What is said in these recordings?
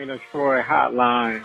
Reign of Troy Hotline.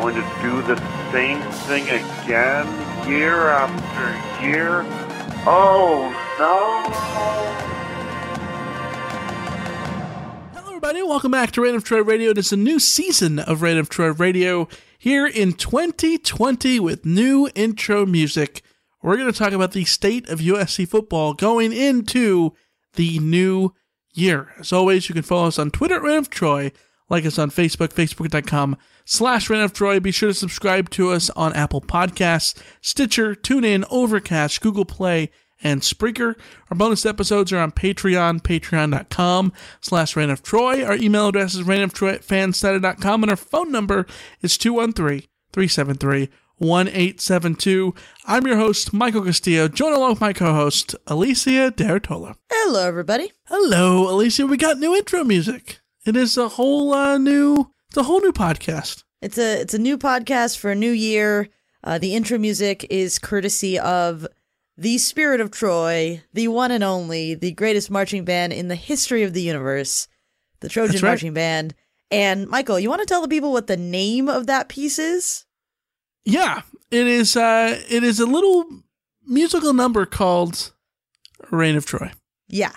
going to do the same thing again year after year. Oh no! Hello, everybody. Welcome back to Reign of Troy Radio. It is a new season of Reign of Troy Radio here in 2020 with new intro music. We're going to talk about the state of USC football going into the new year. As always, you can follow us on Twitter at Reign of Troy. Like us on Facebook, facebook.com slash Troy. Be sure to subscribe to us on Apple Podcasts, Stitcher, TuneIn, Overcast, Google Play, and Spreaker. Our bonus episodes are on Patreon, patreon.com slash Reign of Troy. Our email address is reignoftroy at fansided.com, and our phone number is 213-373-1872. I'm your host, Michael Castillo, joined along with my co-host, Alicia de Artola. Hello, everybody. Hello, Alicia. We got new intro music. It is a whole uh, new, it's a whole new podcast. It's a it's a new podcast for a new year. Uh, the intro music is courtesy of the Spirit of Troy, the one and only, the greatest marching band in the history of the universe, the Trojan right. Marching Band. And Michael, you want to tell the people what the name of that piece is? Yeah, it is. Uh, it is a little musical number called "Reign of Troy." Yeah,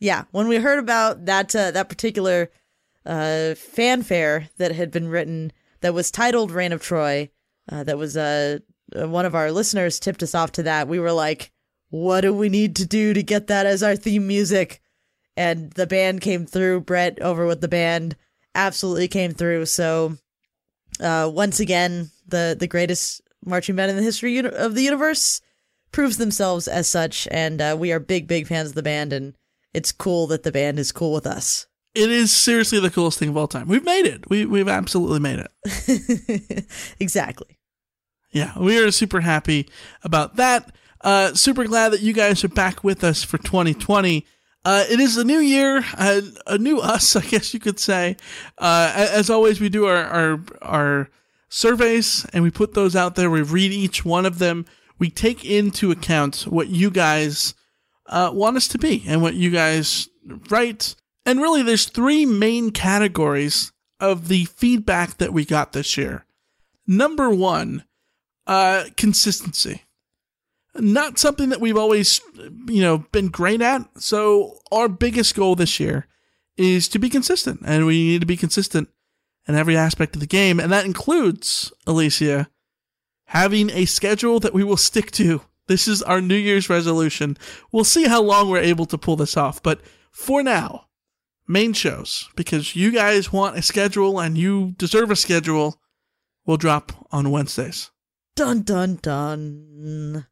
yeah. When we heard about that uh, that particular uh, fanfare that had been written that was titled "Reign of Troy," uh, that was uh, one of our listeners tipped us off to that. We were like, "What do we need to do to get that as our theme music?" And the band came through. Brett over with the band absolutely came through. So uh, once again, the the greatest marching band in the history of the universe proves themselves as such, and uh, we are big big fans of the band, and it's cool that the band is cool with us. It is seriously the coolest thing of all time. We've made it. We we've absolutely made it. exactly. Yeah, we are super happy about that. Uh, super glad that you guys are back with us for 2020. Uh, it is a new year, uh, a new us, I guess you could say. Uh, as always, we do our, our our surveys and we put those out there. We read each one of them. We take into account what you guys uh, want us to be and what you guys write. And really, there's three main categories of the feedback that we got this year. Number one, uh, consistency. Not something that we've always, you know, been great at. So our biggest goal this year is to be consistent, and we need to be consistent in every aspect of the game, and that includes Alicia having a schedule that we will stick to. This is our New Year's resolution. We'll see how long we're able to pull this off, but for now, main shows because you guys want a schedule and you deserve a schedule will drop on Wednesdays. Dun dun dun.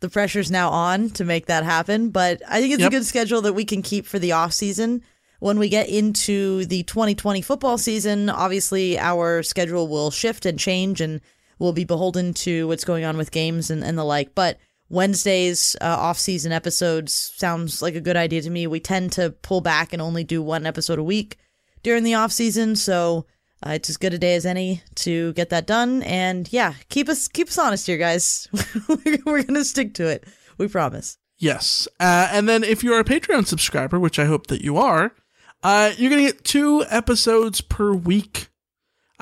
The pressure's now on to make that happen, but I think it's Yep. a good schedule that we can keep for the off season. When we get into the 2020 football season, obviously our schedule will shift and change and we'll be beholden to what's going on with games and, and the like. But Wednesdays, uh, off season episodes sounds like a good idea to me. We tend to pull back and only do one episode a week during the off season. So Uh, it's as good a day as any to get that done. And yeah, keep us keep us honest here, guys. We're gonna stick to it. We promise. Yes. Uh, and then if you're a Patreon subscriber, which I hope that you are, uh, you're to get two episodes per week.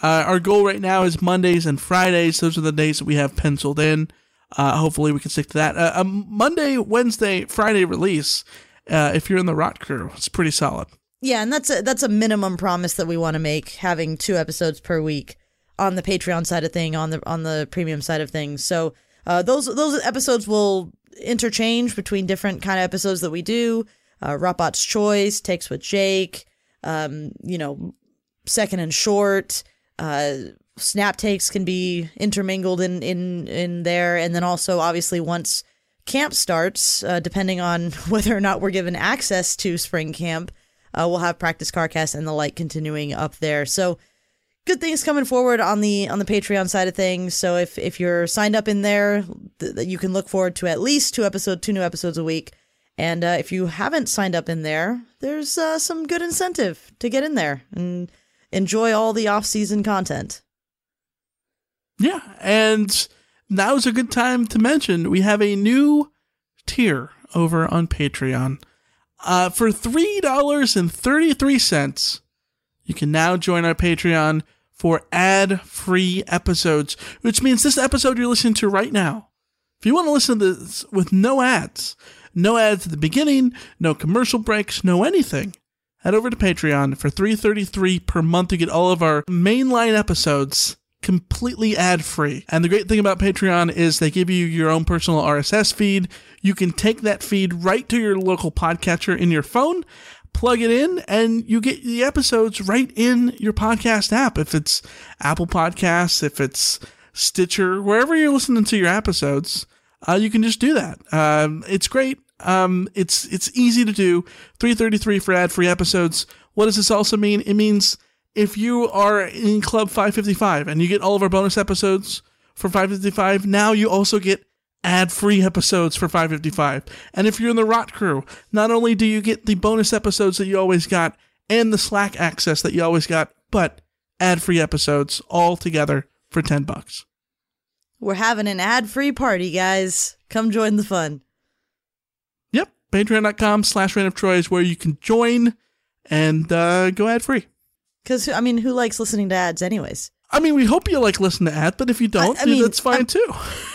Uh, our goal right now is Mondays and Fridays. Those are the days that we have penciled in. Uh, hopefully, we can stick to that. Uh, a Monday, Wednesday, Friday release. Uh, if you're in the Rot Crew, it's pretty solid. Yeah, and that's a that's a minimum promise that we want to make, having two episodes per week on the Patreon side of thing, on the on the premium side of things. So uh, those those episodes will interchange between different kind of episodes that we do. Uh, Robot's Choice, Takes with Jake, um, you know, Second and Short, uh, Snap Takes can be intermingled in in in there, and then also obviously once camp starts, uh, depending on whether or not we're given access to spring camp, uh, we'll have practice car carcast and the like continuing up there. So good things coming forward on the on the Patreon side of things. So if if you're signed up in there, th- you can look forward to at least two episodes, two new episodes a week. And uh, if you haven't signed up in there, there's uh, some good incentive to get in there and enjoy all the off season content. Yeah, and now's a good time to mention we have a new tier over on Patreon. Uh, for $3.33, you can now join our Patreon for ad free episodes, which means this episode you're listening to right now. If you want to listen to this with no ads, no ads at the beginning, no commercial breaks, no anything, head over to Patreon for $3.33 per month to get all of our mainline episodes completely ad free. And the great thing about Patreon is they give you your own personal RSS feed. You can take that feed right to your local podcatcher in your phone, plug it in, and you get the episodes right in your podcast app. If it's Apple Podcasts, if it's Stitcher, wherever you're listening to your episodes, uh, you can just do that. Um, it's great. Um, it's it's easy to do. 333 for ad free episodes. What does this also mean? It means if you are in Club 555 and you get all of our bonus episodes for 555, now you also get ad free episodes for 555. And if you're in the Rot Crew, not only do you get the bonus episodes that you always got and the Slack access that you always got, but ad free episodes all together for 10 bucks. We're having an ad free party, guys. Come join the fun. Yep. Patreon.com slash Reign of Troy is where you can join and uh, go ad free. Because, I mean, who likes listening to ads, anyways? I mean, we hope you like listening to ads, but if you don't, I, I mean, that's fine I, too.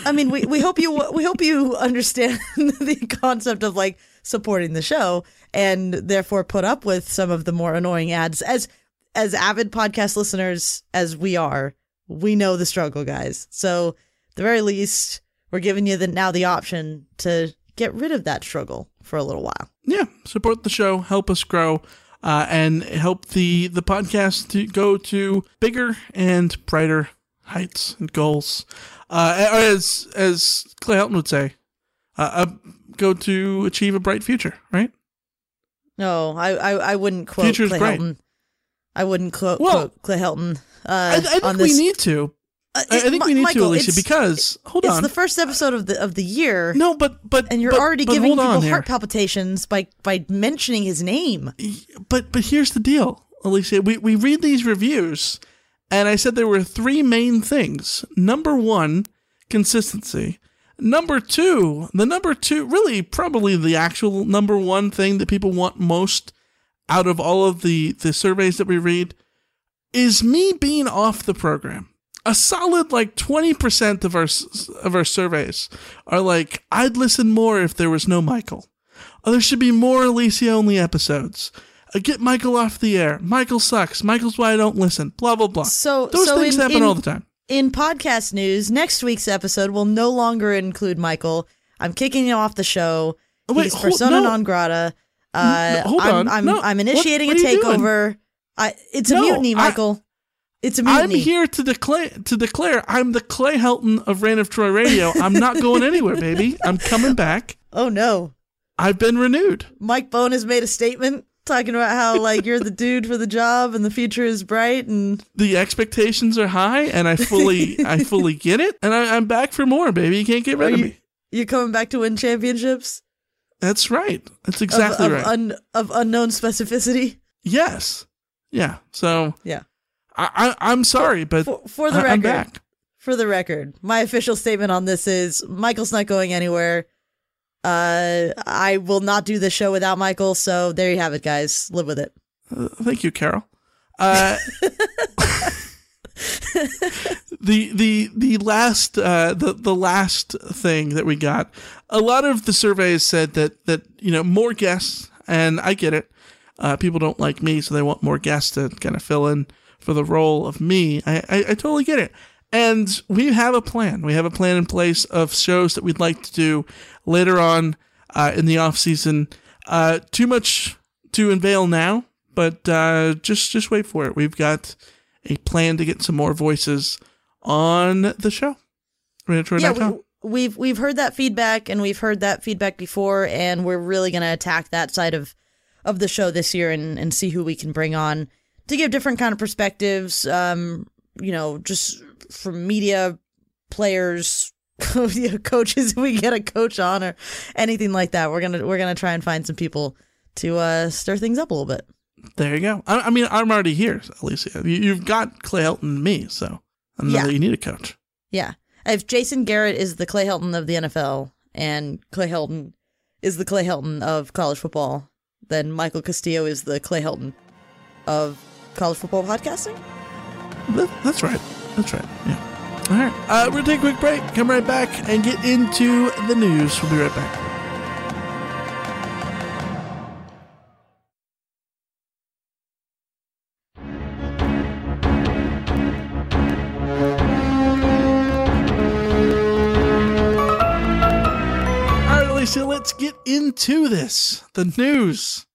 I mean, we, we hope you we hope you understand the concept of like supporting the show and therefore put up with some of the more annoying ads. As as avid podcast listeners as we are, we know the struggle, guys. So, the very least, we're giving you the now the option to get rid of that struggle for a little while. Yeah, support the show, help us grow uh, and help the the podcast to go to bigger and brighter heights and goals. Uh, as as Clay Helton would say, uh, uh, go to achieve a bright future. Right? No, I I, I wouldn't quote Future's Clay bright. Helton. I wouldn't quote, Well, quote Clay Helton. Uh, I, I think on we need to. Uh, I, I think we need Michael, to, Alicia, because hold it's on. It's the first episode of the of the year. no, but but and you're but- already but giving people heart palpitations by by mentioning his name. But but here's the deal, Alicia. We we read these reviews, and I said there were three main things. Number one, consistency. Number two, the number two, really probably the actual number one thing that people want most out of all of the the surveys that we read is me being off the program. A solid like 20% of our of our surveys are like I'd listen more if there was no Michael. Oh, there should be more Alicia only episodes. Uh, get Michael off the air. Michael sucks. Michael's why I don't listen. Blah blah blah. So those so things in, happen in- all the time. In podcast news, next week's episode will no longer include Michael. I'm kicking him off the show. Oh, wait, He's hold- persona no. non grata. Uh, hold I'm, on. I'm, No. I'm initiating what a you doing? takeover. I, it's a No, mutiny, I- Michael. It's a I'm here to declare to declare I'm the Clay Helton of Reign of Troy Radio. I'm not going anywhere, baby. I'm coming back. Oh no, I've been renewed. Mike Bohn has made a statement talking about how like you're the dude for the job and the future is bright and The expectations are high, and I fully I fully get it. And I, I'm back for more, baby. You can't get rid Are of you- me. you're coming back to win championships. That's right. That's Of- exactly of, right. un, of unknown specificity. yes. Yeah. So Yeah. I, I am sorry, but for, for the I, record, back. for the record, my official statement on this is Michael's not going anywhere. Uh, I will not do the show without Michael. So there you have it, guys. Live with it. Uh, thank you, Carol. Uh, the the the last uh, the the last thing that we got, a lot of the surveys said that that you know more guests, and I get it. Uh, people don't like me, so they want more guests to kind of fill in for the role of me. I, I, I totally get it. And we have a plan. We have a plan in place of shows that we'd like to do later on uh, in the off season. Uh, too much to unveil now, but uh, just just wait for it. We've got a plan to get some more voices on the show. Yeah, we, we've we've heard that feedback, and we've heard that feedback before, and we're really going to attack that side of of the show this year and and see who we can bring on to give different kind of perspectives. Um, you know, just from media players, coaches. If we get a coach on or anything like that, we're gonna we're gonna try and find some people to uh, stir things up a little bit. There you go. I, I mean, I'm already here, Alicia. You, have got Clay Helton and me, so I know yeah. that you need a coach. Yeah. If Jason Garrett is the Clay Helton of the NFL and Clay Helton is the Clay Helton of college football, then Michael Castillo is the Clay Helton of college football podcasting? That's right. That's right. Yeah. All right. Uh, we're going to take a quick break, come right back, and get into the news. We'll be right back. All right, so let's get into this. The news.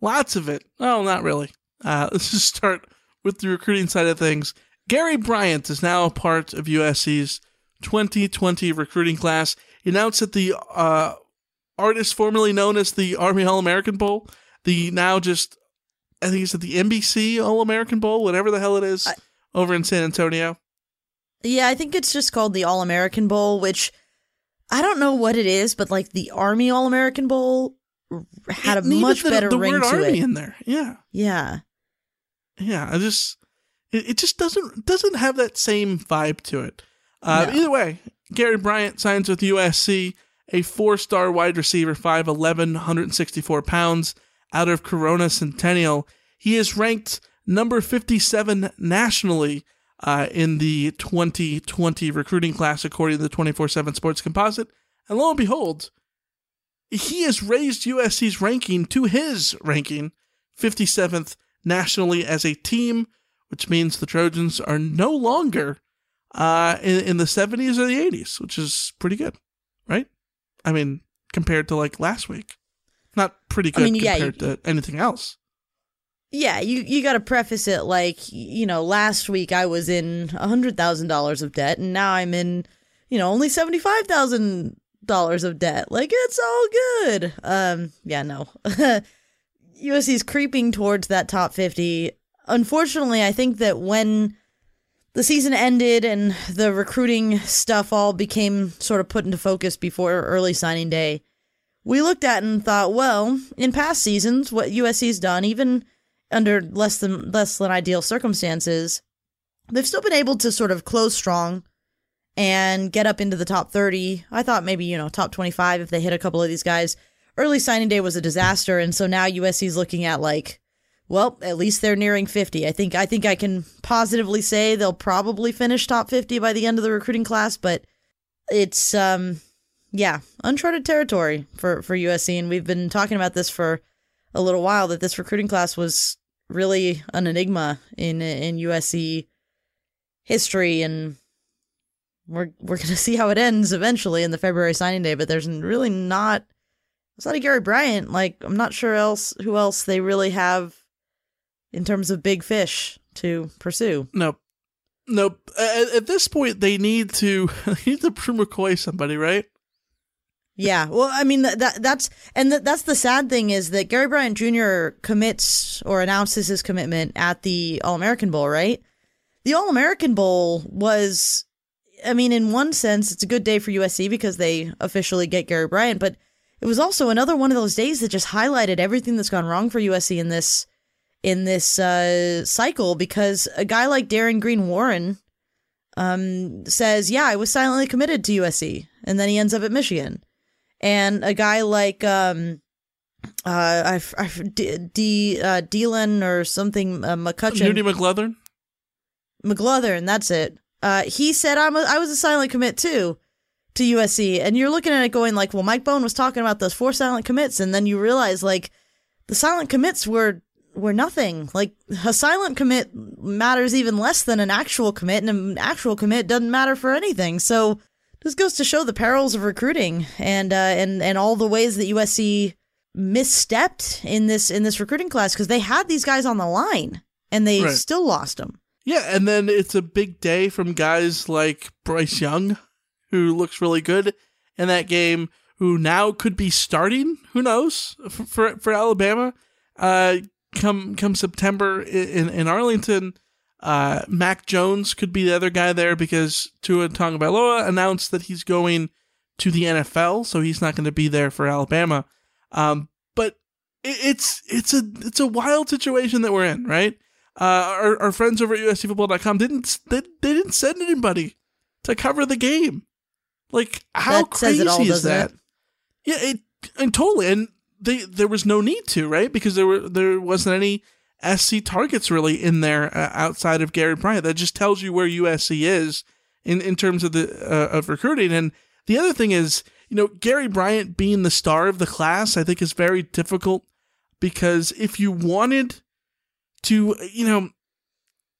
Lots of it. Oh, not really. Uh, let's just start with the recruiting side of things. Gary Bryant is now a part of USC's 2020 recruiting class. He announced that the uh, artist formerly known as the Army All American Bowl, the now just, I think it's at the NBC All American Bowl, whatever the hell it is, I, over in San Antonio. Yeah, I think it's just called the All American Bowl, which I don't know what it is, but like the Army All American Bowl had it a much the, better the ring word to Army it. in there. Yeah. Yeah yeah, I just it, it just doesn't doesn't have that same vibe to it. Uh, no. Either way, Gary Bryant signs with USC, a four-star wide receiver, 5'11", 164 pounds, out of Corona Centennial. He is ranked number 57 nationally uh, in the 2020 recruiting class, according to the 24-7 Sports Composite. And lo and behold, he has raised USC's ranking to his ranking, 57th nationally as a team, which means the Trojans are no longer uh, in, in the 70s or the 80s, which is pretty good, right? I mean, compared to like last week. Not pretty good I mean, yeah, compared you, to anything else. Yeah, you, you got to preface it like, you know, last week I was in $100,000 of debt and now I'm in, you know, only $75,000 of debt. Like, it's all good. Um, yeah, no. USC is creeping towards that top 50. Unfortunately, I think that when the season ended and the recruiting stuff all became sort of put into focus before early signing day, we looked at and thought, well, in past seasons, what USC's done, even under less than less than ideal circumstances, they've still been able to sort of close strong and get up into the top 30. I thought maybe, you know, top 25 if they hit a couple of these guys early signing day was a disaster, and so now USC's looking at like, well, at least they're nearing 50. I think I think I can positively say they'll probably finish top 50 by the end of the recruiting class, but it's um yeah, uncharted territory for for USC and we've been talking about this for a little while that this recruiting class was really an enigma in in USC history. And we're we're going to see how it ends eventually in the February signing day, but there's really not outside of Gary Bryant, like I'm not sure else who else they really have in terms of big fish to pursue. Nope. Nope. At, at this point, they need to need to McCoy somebody, right? Yeah. Well, I mean that that's and that, that's the sad thing is that Gary Bryant Jr. commits or announces his commitment at the All American Bowl, right? The All American Bowl was, I mean, in one sense, it's a good day for USC because they officially get Gary Bryant, but it was also another one of those days that just highlighted everything that's gone wrong for USC in this in this uh, cycle because a guy like Darion Green Warren um, says, "Yeah, I was silently committed to USC," and then he ends up at Michigan. And a guy like um, uh, I, I D, D uh, Dylan or something uh, McCutcheon, Moody McLeathern, McLeathern, that's it. Uh, he said, "I'm a, I was a silent commit too." To USC, and you're looking at it going like, well, Mike Bohn was talking about those four silent commits, and then you realize like the silent commits were were nothing. Like a silent commit matters even less than an actual commit, and an actual commit doesn't matter for anything. So this goes to show the perils of recruiting and uh, and and all the ways that USC misstepped in this in this recruiting class because they had these guys on the line and they right. still lost them. Yeah, and then it's a big day from guys like Bryce Young, who looks really good in that game, who now could be starting. Who knows for for, Alabama? Uh, come come September in in Arlington, uh, Mac Jones could be the other guy there because Tua Tagovailoa announced that he's going to the NFL, so he's not going to be there for Alabama. Um, but it, it's it's a it's a wild situation that we're in, right? Uh, our, our friends over at USCFootball.com didn't they, they didn't send anybody to cover the game. Like how that crazy all, is that? It? Yeah, it and totally. And they there was no need to, right? Because there were there wasn't any SC targets really in there uh, outside of Gary Bryant. That just tells you where USC is in in terms of the uh, of recruiting. And the other thing is, you know, Gary Bryant being the star of the class, I think is very difficult because if you wanted to, you know,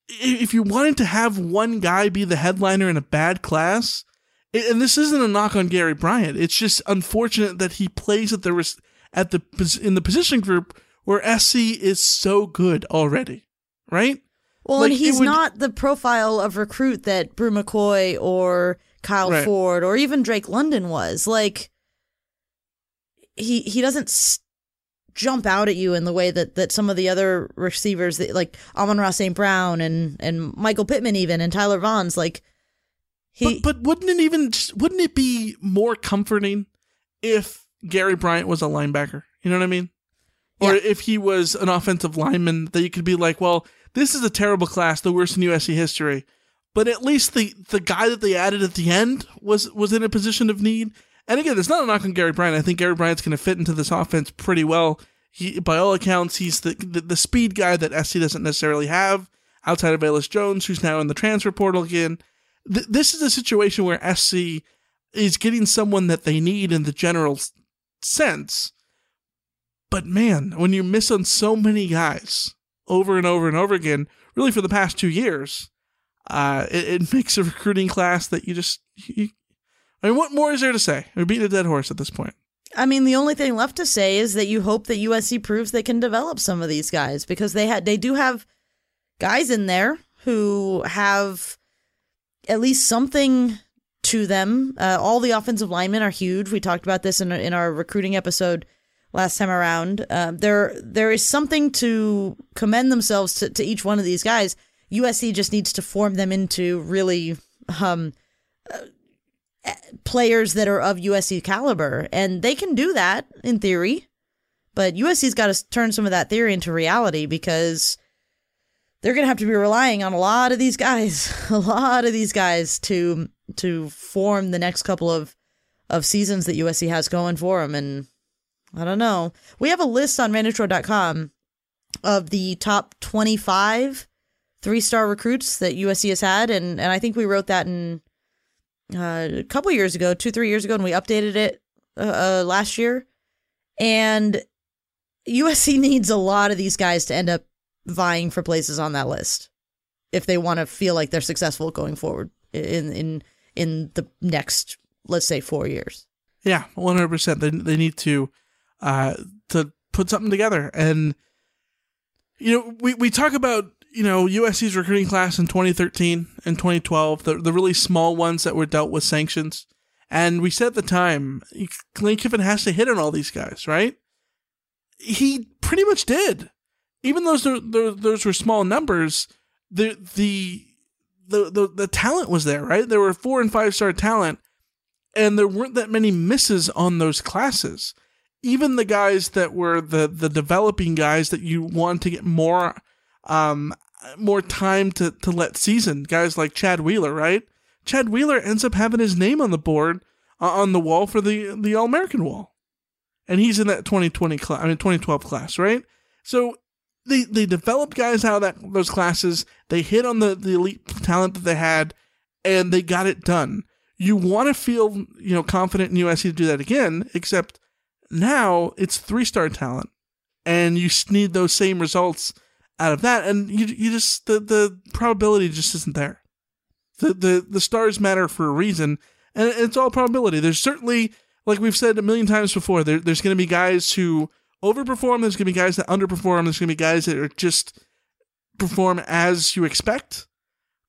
if you wanted to have one guy be the headliner in a bad class, and this isn't a knock on Gary Bryant, it's just unfortunate that he plays at the at the in the position group where SC is so good already, right? Well, like, and he's would, not the profile of recruit that Bru McCoy or Kyle right. Ford or even Drake London was. Like he he doesn't s- jump out at you in the way that, that some of the other receivers that like Amon-Ra St. Brown and and Michael Pittman even and Tyler Vaughns like he but, but wouldn't it even wouldn't it be more comforting if Gary Bryant was a linebacker. You know what I mean? Or yeah. if he was an offensive lineman, that you could be like, well, this is a terrible class, the worst in USC history. But at least the the guy that they added at the end was was in a position of need. And again, it's not a knock on Gary Bryant. I think Gary Bryant's going to fit into this offense pretty well. He, by all accounts, he's the, the, the speed guy that SC doesn't necessarily have outside of Velus Jones, who's now in the transfer portal again. Th- this is a situation where SC is getting someone that they need in the general sense. But man, when you miss on so many guys over and over and over again, really for the past two years, uh, it, it, makes a recruiting class that you just. You, I mean, what more is there to say? We're beating a dead horse at this point. I mean, the only thing left to say is that you hope that USC proves they can develop some of these guys because they had they do have guys in there who have at least something to them. Uh, all the offensive linemen are huge. We talked about this in, in our recruiting episode last time around. Uh, there there is something to commend themselves to, to each one of these guys. USC just needs to form them into really um, uh, players that are of USC caliber, and they can do that in theory. But USC's got to turn some of that theory into reality because they're going to have to be relying on a lot of these guys, a lot of these guys to to form the next couple of of seasons that USC has going for them. And I don't know. We have a list on VantageRow.com of the top 25 three star recruits that USC has had. And, and I think we wrote that in uh, a couple years ago, two, three years ago, and we updated it uh, uh last year. And USC needs a lot of these guys to end up vying for places on that list if they want to feel like they're successful going forward in in in the next, let's say, four years. Yeah, one hundred percent. They they need to uh, to put something together, and you know, we we talk about you know USC's recruiting class in 2013 and 2012, the the really small ones that were dealt with sanctions, and we said at the time, Lane Kiffin has to hit on all these guys, right? He pretty much did, even those, those were small numbers. The the the, the the talent was there, right? There were four and five star talent, and there weren't that many misses on those classes. even the guys that were the the developing guys that you want to get more um more time to to let season guys like Chad Wheeler, right? Chad Wheeler ends up having his name on the board uh, on the wall for the the All American wall, and he's in that 2020 class, I mean 2012 class, right? So they they developed guys out of that those classes. They hit on the the elite talent that they had, and they got it done. You want to feel you know confident in USC to do that again, except now it's three star talent, and you need those same results out of that, and you you just the the probability just isn't there. The the the stars matter for a reason, and it's all probability. There's certainly like we've said a million times before, there, there's going to be guys who overperform. There's going to be guys that underperform. There's going to be guys that are just perform as you expect.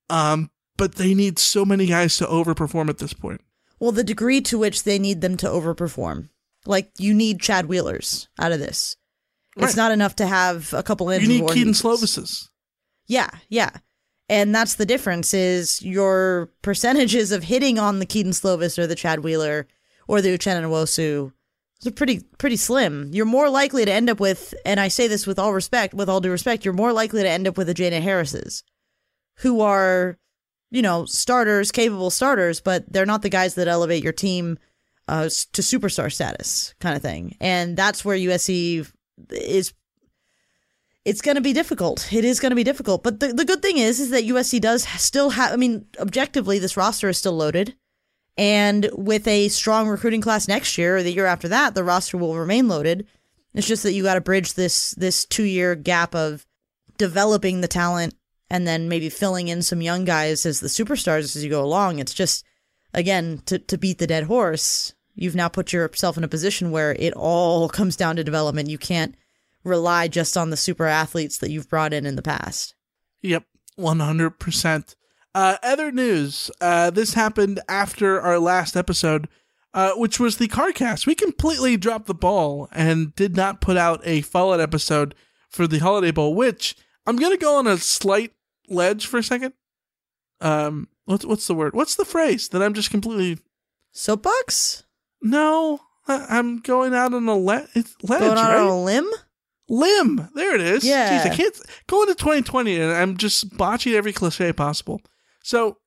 Um, but they need so many guys to overperform at this point. Well, the degree to which they need them to overperform, like you need Chad Wheelers out of this. It's not enough to have a couple You Andrew need Kedon. Slovises. Yeah, yeah. And that's the difference is your percentages of hitting on the Kedon Slovis or the Chad Wheeler or the Uchenna Nwosu are pretty pretty slim. You're more likely to end up with, and I say this with all respect, with all due respect, you're more likely to end up with the Jana Harrises, who are, you know, starters, capable starters, but they're not the guys that elevate your team uh, to superstar status, kind of thing. And that's where USC is it's going to be difficult. It is going to be difficult. But the, the good thing is, is that USC does still have, I mean, objectively, this roster is still loaded. And with a strong recruiting class next year or the year after that, the roster will remain loaded. It's just that you got to bridge this this two year gap of developing the talent and then maybe filling in some young guys as the superstars as you go along. It's just again to to beat the dead horse. You've now put yourself in a position where it all comes down to development. You can't rely just on the super athletes that you've brought in in the past. Yep, 100%. Uh, other news. Uh, this happened after our last episode, uh, which was the CarCast. We completely dropped the ball and did not put out a follow-up episode for the Holiday Bowl, which I'm going to go on a slight ledge for a second. Um, what's, what's the word? What's the phrase that I'm just completely... Soapbox? No, I- I'm going out on a le- it's ledge, Going out right? on a limb? Limb. There it is. Yeah. Jeez, I can't go into 2020 and I'm just botching every cliche possible. So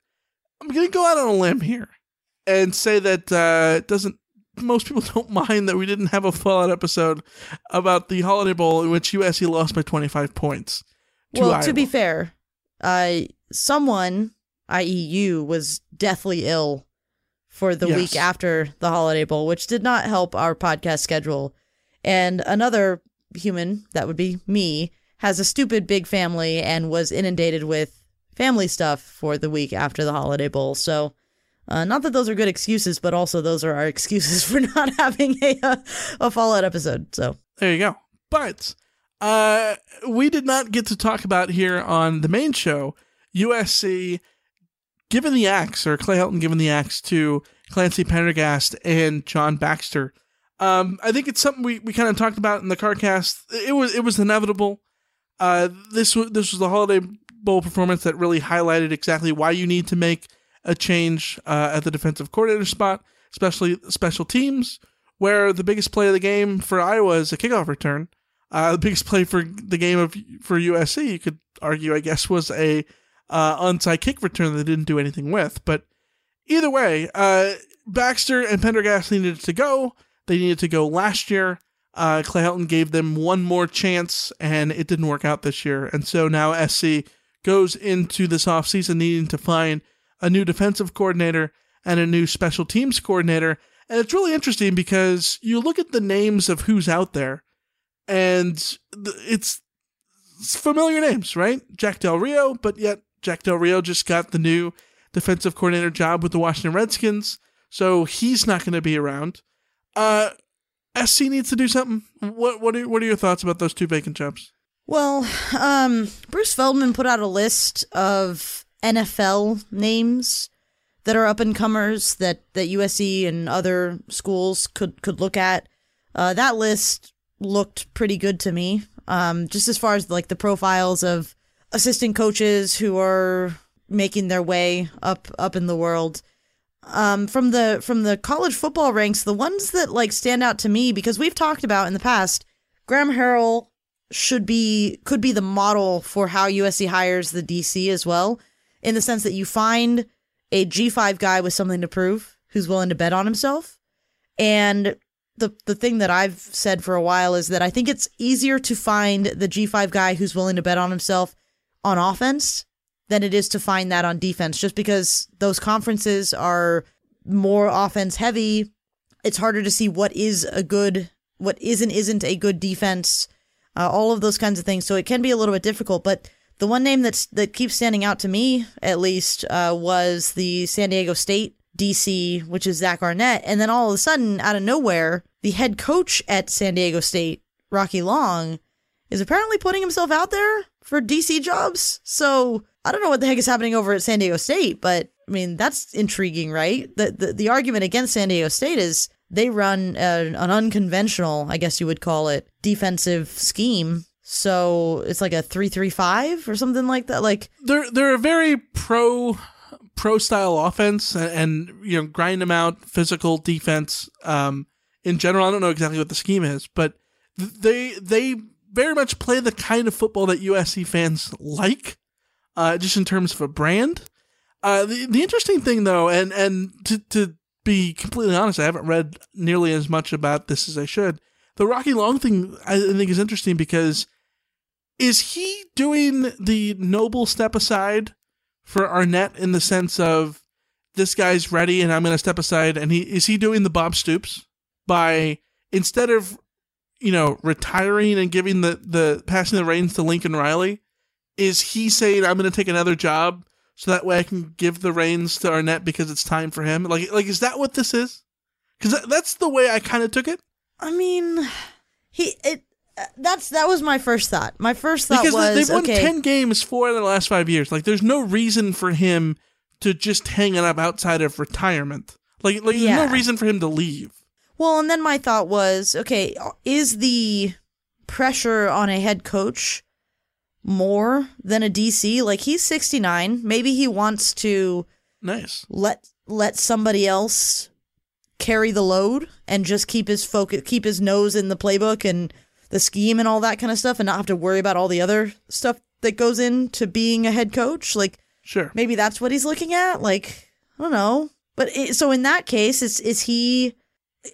I'm gonna go out on a limb here and say that uh, it doesn't. Most people don't mind that we didn't have a Fallout episode about the Holiday Bowl in which USC lost by 25 points. To well, Iowa. to be fair, uh, someone, i.e., you, was deathly ill for the Yes. week after the Holiday Bowl, which did not help our podcast schedule. And another human, that would be me, has a stupid big family and was inundated with family stuff for the week after the Holiday Bowl. So, uh, not that those are good excuses, but also those are our excuses for not having a uh, a Fallout episode. So There you go. But uh, we did not get to talk about here on the main show USC giving the axe, or Clay Helton giving the axe to Clancy Pendergast and John Baxter. Um, I think it's something we, we kind of talked about in the CarCast. It was it was inevitable. Uh, this was this was the Holiday Bowl performance that really highlighted exactly why you need to make a change uh, at the defensive coordinator spot, especially special teams, where the biggest play of the game for Iowa is a kickoff return. Uh, the biggest play for the game of for USC, you could argue, I guess, was a uh, onside kick return that they didn't do anything with. But either way, uh, Baxter and Pendergast needed to go. They needed to go last year. Uh, Clay Helton gave them one more chance, and it didn't work out this year. And so now SC goes into this offseason needing to find a new defensive coordinator and a new special teams coordinator. And it's really interesting because you look at the names of who's out there, and it's, familiar names, right? Jack Del Rio, but yet Jack Del Rio just got the new defensive coordinator job with the Washington Redskins, so he's not going to be around. Uh, SC needs to do something. What what are what are your thoughts about those two vacant jobs? Well, um, Bruce Feldman put out a list of NFL names that are up and comers that, that USC and other schools could, could look at. Uh, that list looked pretty good to me. Um, just as far as like the profiles of assistant coaches who are making their way up up in the world. um, from the from the college football ranks, the ones that like stand out to me because we've talked about in the past, Graham Harrell should be could be the model for how USC hires the DC as well, in the sense that you find a G5 guy with something to prove who's willing to bet on himself. And the the thing that I've said for a while is that I think it's easier to find the G5 guy who's willing to bet on himself on offense than it is to find that on defense just because those conferences are more offense heavy. It's harder to see what is a good what is and isn't a good defense. Uh, all of those kinds of things. So it can be a little bit difficult, but the one name that's that keeps standing out to me, at least, uh, was the San Diego State DC, which is Zach Arnett, and then all of a sudden, out of nowhere, the head coach at San Diego State, Rocky Long, is apparently putting himself out there for DC jobs. So I don't know what the heck is happening over at San Diego State, but I mean that's intriguing, right? The the, the argument against San Diego State is they run a, an unconventional, I guess you would call it, defensive scheme so it's like a three three five or something like that. Like they're they're a very pro pro style offense and, and, you know grind them out physical defense. Um, in general, I don't know exactly what the scheme is, but they they very much play the kind of football that USC fans like, uh, just in terms of a brand. Uh, the the interesting thing though, and and to to be completely honest, I haven't read nearly as much about this as I should. The Rocky Long thing I think is interesting because is he doing the noble step aside for Arnett in the sense of this guy's ready and I'm going to step aside and he is he doing the Bob Stoops by instead of you know retiring and giving the the passing the reins to Lincoln Riley is he saying I'm going to take another job so that way I can give the reins to Arnett because it's time for him like like is that what this is cuz that's the way I kind of took it I mean he it uh, that's that was my first thought. My first thought because was they've won okay, ten games four in the last five years. Like, there's no reason for him to just hang it up outside of retirement. Like, like Yeah. there's no reason for him to leave. Well, and then my thought was, okay, is the pressure on a head coach more than a DC? Like he's 69, maybe he wants to Nice. let let somebody else carry the load and just keep his focus keep his nose in the playbook and the scheme and all that kind of stuff and not have to worry about all the other stuff that goes into being a head coach. Like Sure. maybe that's what he's looking at. Like I don't know, but it, so in that case, is is he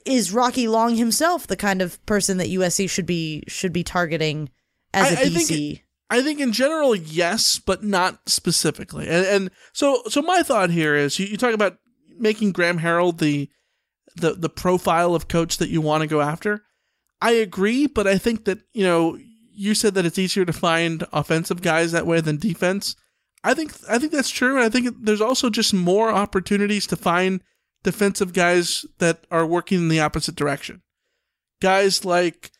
is Rocky Long himself the kind of person that USC should be should be targeting as a I- I DC? I think in general, yes, but not specifically. And, and so, so my thought here is you, you talk about making Graham Harrell the, the, the profile of coach that you want to go after. I agree, but I think that, you know, you said that it's easier to find offensive guys that way than defense. I think, I think that's true. And I think there's also just more opportunities to find defensive guys that are working in the opposite direction. Guys like,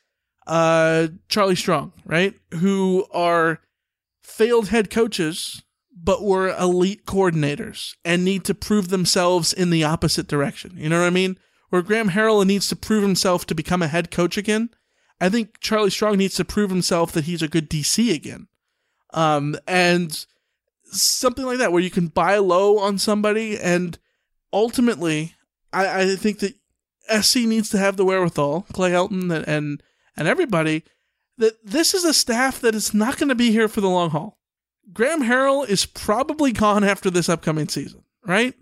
uh, Charlie Strong, right? Who are failed head coaches, but were elite coordinators and need to prove themselves in the opposite direction. You know what I mean? Where Graham Harrell needs to prove himself to become a head coach again. I think Charlie Strong needs to prove himself that he's a good DC again. Um, and something like that, where you can buy low on somebody. And ultimately, I, I think that SC needs to have the wherewithal, Clay Helton and, and and everybody, that this is a staff that is not going to be here for the long haul. Graham Harrell is probably gone after this upcoming season, right?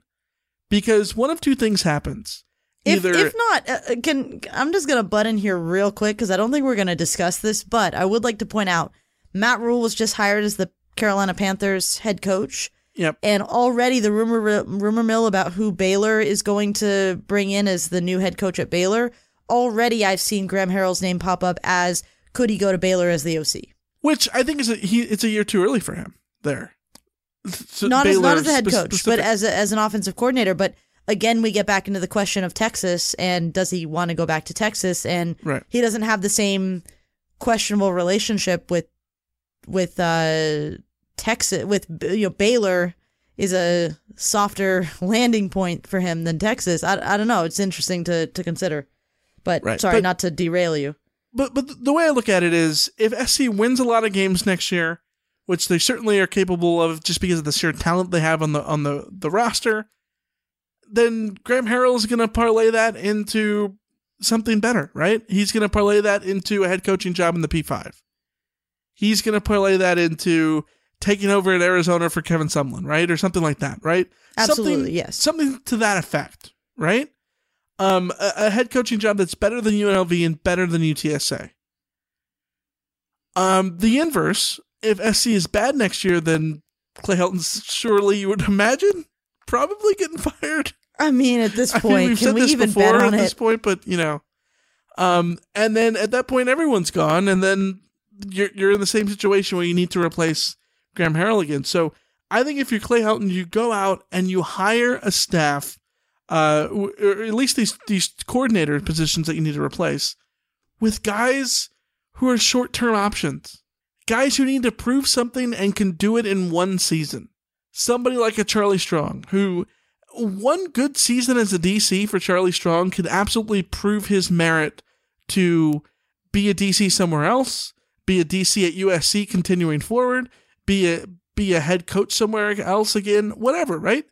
Because one of two things happens. If, Either if not, uh, uh, can I'm just gonna butt in here real quick because I don't think we're gonna discuss this, but I would like to point out Matt Rhule was just hired as the Carolina Panthers head coach. Yep. And already the rumor rumor mill about who Baylor is going to bring in as the new head coach at Baylor. Already, I've seen Graham Harrell's name pop up as could he go to Baylor as the OC? which I think is a, he, it's a year too early for him there. So not as not as the head coach, but as a, as an offensive coordinator. But again, we get back into the question of Texas and does he want to go back to Texas? And Right. he doesn't have the same questionable relationship with with uh, Texas with you know Baylor is a softer landing point for him than Texas. I, I don't know. It's interesting to to consider. But Right. sorry, But- not to derail you. but but the way I look at it is, if SC wins a lot of games next year, which they certainly are capable of, just because of the sheer talent they have on the on the the roster, then Graham Harrell is going to parlay that into something better, right? He's going to parlay that into a head coaching job in the P5. He's going to parlay that into taking over at Arizona for Kevin Sumlin, right? Or something like that, right? Absolutely, something, yes. Something to that effect, right? Um, a, a head coaching job that's better than UNLV and better than UTSA. Um, the inverse, if SC is bad next year, then Clay Helton's surely you would imagine probably getting fired. I mean, at this I point, mean, we've can said we this even before at it? this point, but you know, um, and then at that point, everyone's gone, and then you're you're in the same situation where you need to replace Graham Harrell again. So I think if you're Clay Helton, you go out and you hire a staff, uh, or at least these these coordinator positions that you need to replace with guys who are short term options, guys who need to prove something and can do it in one season. Somebody like a Charlie Strong who one good season as a DC for Charlie Strong could absolutely prove his merit to be a DC somewhere else, be a DC at USC continuing forward, be a be a head coach somewhere else again, whatever, right?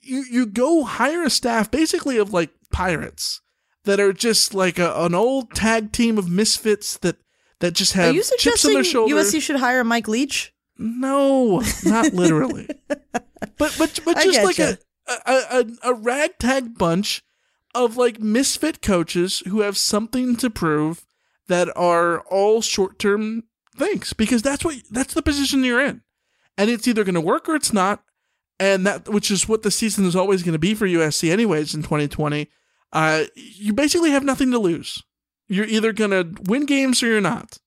You you go hire a staff basically of like pirates that are just like a, an old tag team of misfits that that just have Are you chips on their shoulders. USC should hire Mike Leach? No, not literally. but but but just like a, a a a ragtag bunch of like misfit coaches who have something to prove that are all short term things because that's what that's the position you're in, and it's either going to work or it's not, and that which is what the season is always going to be for USC anyways in 2020. Uh, you basically have nothing to lose. You're either going to win games or you're not,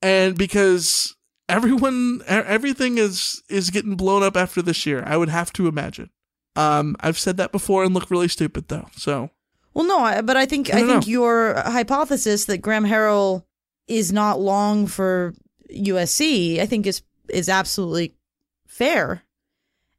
and because everyone everything is is getting blown up after this year i would have to imagine um i've said that before and look really stupid though so Well, no, I, but I think I I, think know. your hypothesis that Graham Harrell is not long for USC, I think is is absolutely fair.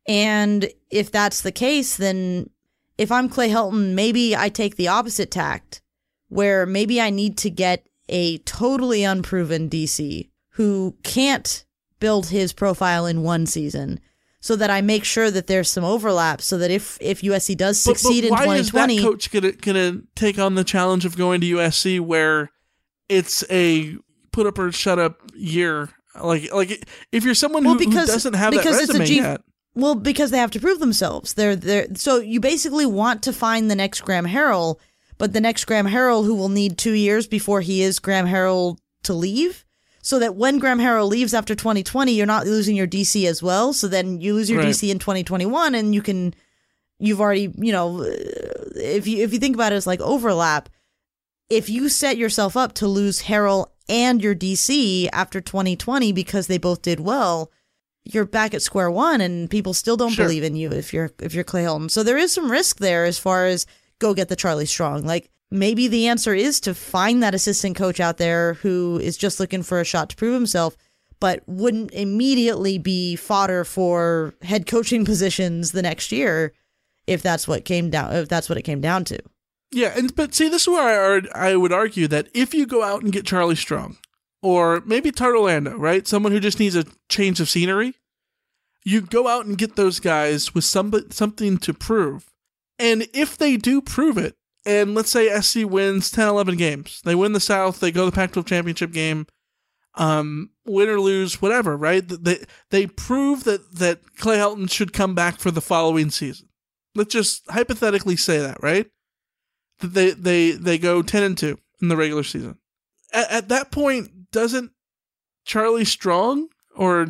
And if that's the case, then if I'm Clay Helton, maybe I take the opposite tact, where maybe I need to get a totally unproven DC who can't build his profile in one season. So that I make sure that there's some overlap, so that if if USC does But- but succeed in why 2020, is that coach gonna gonna take on the challenge of going to usc where it's a put up or shut up year like like if you're someone who, who doesn't have that because it's a resume yet Well, because they have to prove themselves. They're they're so you basically want to find the next Graham Harrell, but the next Graham Harrell who will need two years before he is Graham Harrell to leave. So that when Graham Harrell leaves after 2020, you're not losing your DC as well. So then you lose your Right. DC in 2021, and you can, you've already, you know, uh, if you if you think about it as like overlap, if you set yourself up to lose Harrell and your DC after 2020 because they both did well, you're back at square one and people still don't Sure. believe in you if you're if you're Clay Helton. So there is some risk there as far as go get the Charlie Strong. Like maybe the answer is to find that assistant coach out there who is just looking for a shot to prove himself, but wouldn't immediately be fodder for head coaching positions the next year if that's what came down if that's what it came down to. Yeah, and but see, this is where I, I would argue that if you go out and get Charlie Strong, or maybe Todd Orlando, right, someone who just needs a change of scenery, you go out and get those guys with some something to prove, and if they do prove it, and let's say SC wins 10, 11 games, they win the South, they go to the Pac-12 championship game, um, win or lose, whatever, right? They they prove that that Clay Helton should come back for the following season. Let's just hypothetically say that, right? that they they they go 10 and 2 in the regular season at, at that point doesn't charlie strong or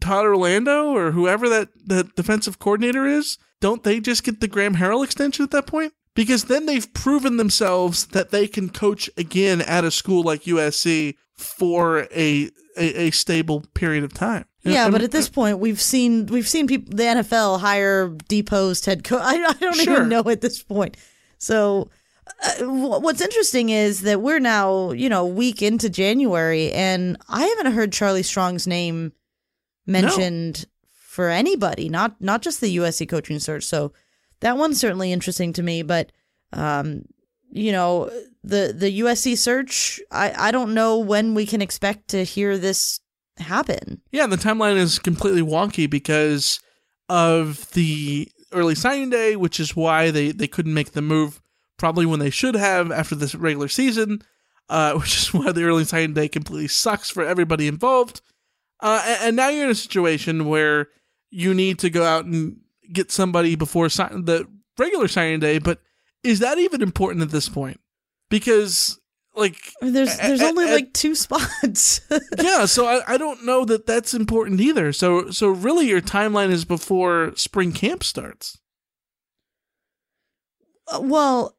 todd orlando or whoever that that defensive coordinator is don't they just get the graham harrell extension at that point because then they've proven themselves that they can coach again at a school like usc for a a, a stable period of time Yeah, And- but at this point, we've seen we've seen people the NFL hire deposed head coach. I, I don't Sure. even know at this point. So, uh, what's interesting is that we're now you know week into January, and I haven't heard Charlie Strong's name mentioned for anybody. Not not just the USC coaching search. So that one's certainly interesting to me. But um, you know the the USC search. I I don't know when we can expect to hear this happen. Yeah, the timeline is completely wonky because of the early signing day, which is why they, they couldn't make the move probably when they should have after this regular season, uh, which is why the early signing day completely sucks for everybody involved. Uh, and, and, now you're in a situation where you need to go out and get somebody before sign- the regular signing day, but is that even important at this point? Because like there's there's only like two spots. yeah, so I, I don't know that that's important either. So so really, your timeline is before spring camp starts. Uh, well,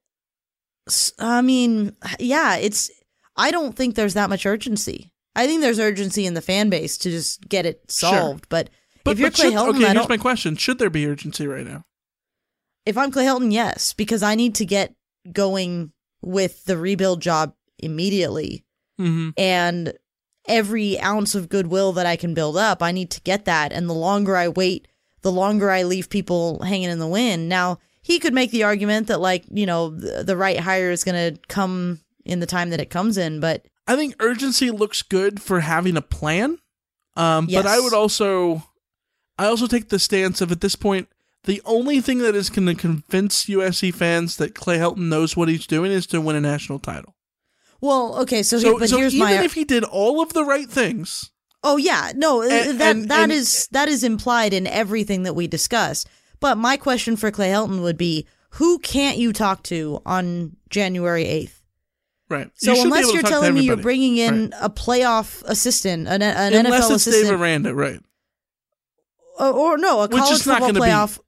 I mean, yeah, it's. I don't think there's that much urgency. I think there's urgency in the fan base to just get it solved. Sure. But, but, if you're but Clay should, Helton, okay, I here's my question: Should there be urgency right now? If I'm Clay Helton, yes, because I need to get going with the rebuild job immediately. Mm-hmm. And every ounce of goodwill that I can build up, I need to get that. And the longer I wait, the longer I leave people hanging in the wind. Now, he could make the argument that, like, you know, the, the right hire is going to come in the time that it comes in. But I think urgency looks good for having a plan. Um, yes. But I would also, I also take the stance of at this point, the only thing that is going to convince USC fans that Clay Helton knows what he's doing is to win a national title. Well, okay, so, so, but so here's even my if he did all of the right things. Oh yeah, no, and, that and, that and, is that is implied in everything that we discuss. But my question for Clay Helton would be, who can't you talk to on January eighth? Right. So you unless you're telling me you're bringing in right. a playoff assistant, an, an unless NFL it's assistant, Dave Aranda, right? Or, or no, a Which college football playoff. Be...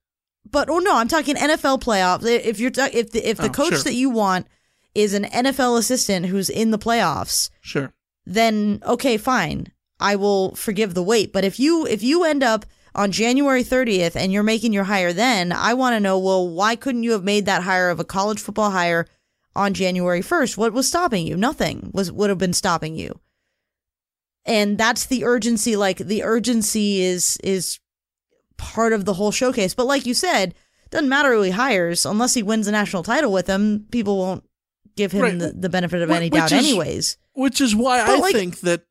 But or no, I'm talking NFL playoff. If you're ta- if the, if the Oh, coach sure. that you want is an NFL assistant who's in the playoffs, Sure. then okay, fine. I will forgive the wait. But if you if you end up on January 30th and you're making your hire then, I want to know, well, why couldn't you have made that hire of a college football hire on January 1st? What was stopping you? Nothing was would have been stopping you. And that's the urgency like the urgency is is part of the whole showcase. But like you said, doesn't matter who he hires unless he wins a national title with them, people won't give him Right. the, the benefit of any doubt is- anyways. Which is why But, I like, think that,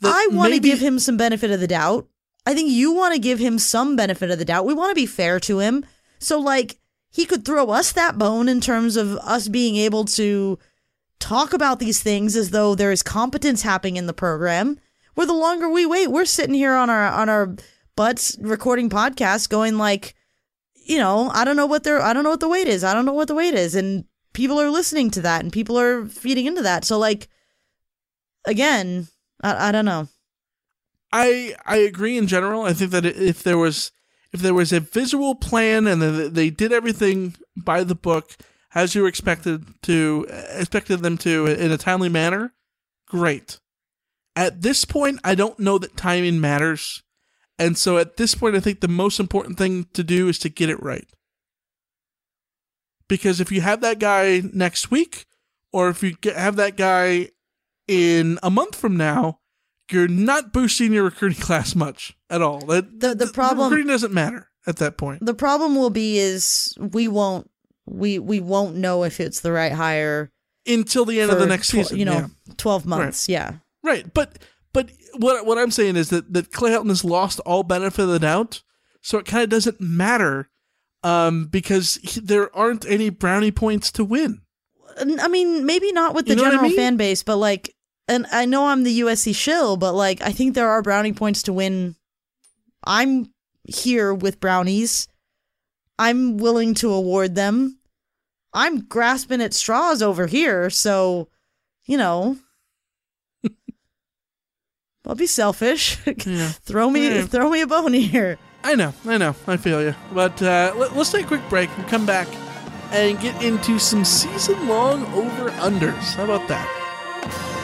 that I want to maybe- give him some benefit of the doubt. I think you want to give him some benefit of the doubt. We want to be fair to him. So, like, he could throw us that bone in terms of us being able to talk about these things as though there is competence happening in the program. Where the longer we wait, we're sitting here on our on our butts recording podcasts, going like, you know, I don't know what their I don't know what the wait is. I don't know what the wait is, and people are listening to that, and people are feeding into that. So, like, again, I, I don't know. I I agree in general. I think that if there was if there was a visual plan and they did everything by the book as you expected to expected them to in a timely manner, great. At this point, I don't know that timing matters. And so at this point, I think the most important thing to do is to get it right. Because if you have that guy next week, or if you have that guy in a month from now, you're not boosting your recruiting class much at all. That, The the problem recruiting doesn't matter at that point. the problem will be is we won't we we won't know if it's the right hire Until the end of the next tw- season. You know, yeah. twelve months. Yeah. Right, but but what what I'm saying is that that Clay Helton has lost all benefit of the doubt, so it kind of doesn't matter, um, because he, there aren't any brownie points to win. I mean, maybe not with the You know what I general mean? fan base, but like, and I know I'm the USC shill, but like, I think there are brownie points to win. I'm here with brownies. I'm willing to award them. I'm grasping at straws over here, so you know. I'll be selfish. Yeah. throw me, Yeah. throw me a bone here. I know, I know, I feel you. But uh, let, us take a quick break and come back and get into some season long over unders. How about that?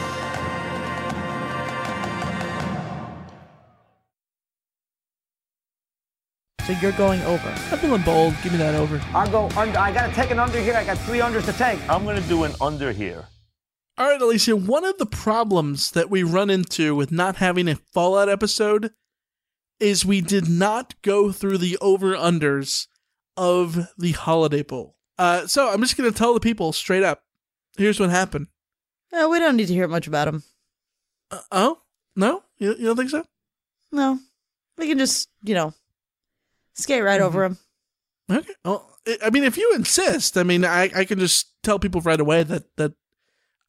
So you're going over. I'm feeling bold. Give me that over. I'll go under. I got to take an under here. I got three unders to take. I'm going to do an under here. All right, Alicia, one of the problems that we run into with not having a Fallout episode is we did not go through the over unders of the Holiday Bowl. Uh, so I'm just going to tell the people straight up here's what happened. No, we don't need to hear much about him. Uh, oh? No? You, you don't think so? No, we can just you know skate right over him. Okay. Well, I- mean, if you insist, I mean, I, I can just tell people right away that that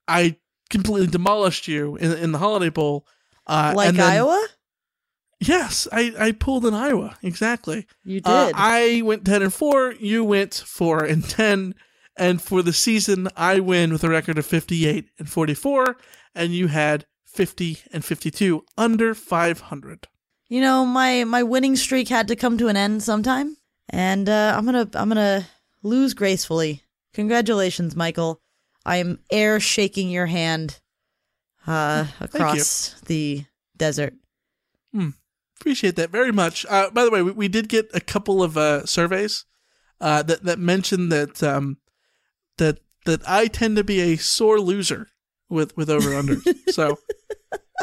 I completely demolished you in in the Holiday Bowl. Uh, like and then- Iowa? Yes, I, I pulled in Iowa exactly. You Uh, did. I went ten and four. You went four and ten. And for the season, I win with a record of fifty eight and forty four, and you had fifty and fifty two, under five hundred. You know, my my winning streak had to come to an end sometime, and uh, I'm gonna I'm gonna lose gracefully. Congratulations, Michael. I am air shaking your hand uh, across the desert. Hmm. Appreciate that very much. Uh, by the way, we, we did get a couple of uh, surveys uh, that that mentioned that um, that that I tend to be a sore loser with with over under. so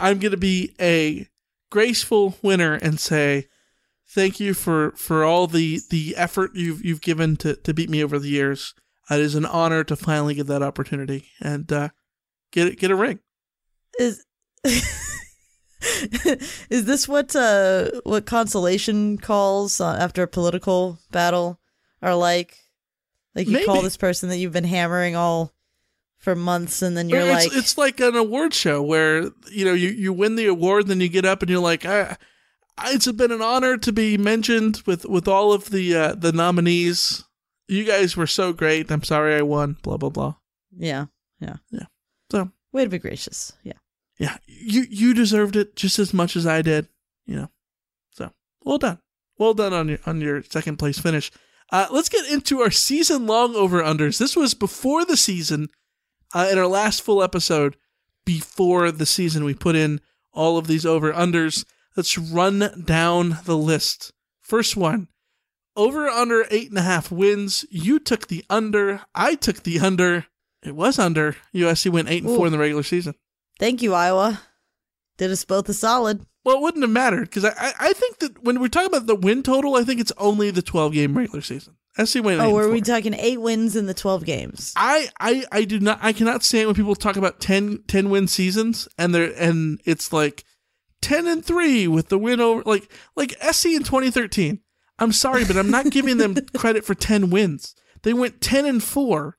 I'm going to be a graceful winner and say thank you for for all the the effort you've you've given to to beat me over the years. It is an honor to finally get that opportunity and uh, get it get a ring. Is is this what uh what consolation calls uh, after a political battle are like? Like you call this person that you've been hammering all for months, and then you're it's, like, it's like an award show where you know you, you win the award, then you get up and you're like, I, I- it's been an honor to be mentioned with with all of the uh, the nominees. You guys were so great. I'm sorry I won. Blah blah blah. yeah, yeah, Yeah. So way to be gracious. Yeah. yeah, you you deserved it just as much as I did. You know. So well done, well done on your on your second place finish. Uh, let's get into our season long over unders. This was before the season. Uh, in our last full episode, before the season, we put in all of these over unders. Let's run down the list. First one, over under eight and a half wins. You took the under. I took the under. It was under. USC went eight and four in the regular season. Thank you, Iowa. Did us both a solid. Well, it wouldn't have mattered because I, I, I think that when we're talking about the win total, I think it's only the 12 game regular season. Went eight Oh, were we talking eight wins in the twelve games? I, I I do not I cannot stand when people talk about 10, 10 win seasons and they're and it's like ten and three with the win over like like SC in twenty thirteen. I'm sorry, but I'm not giving them credit for ten wins. They went ten and four,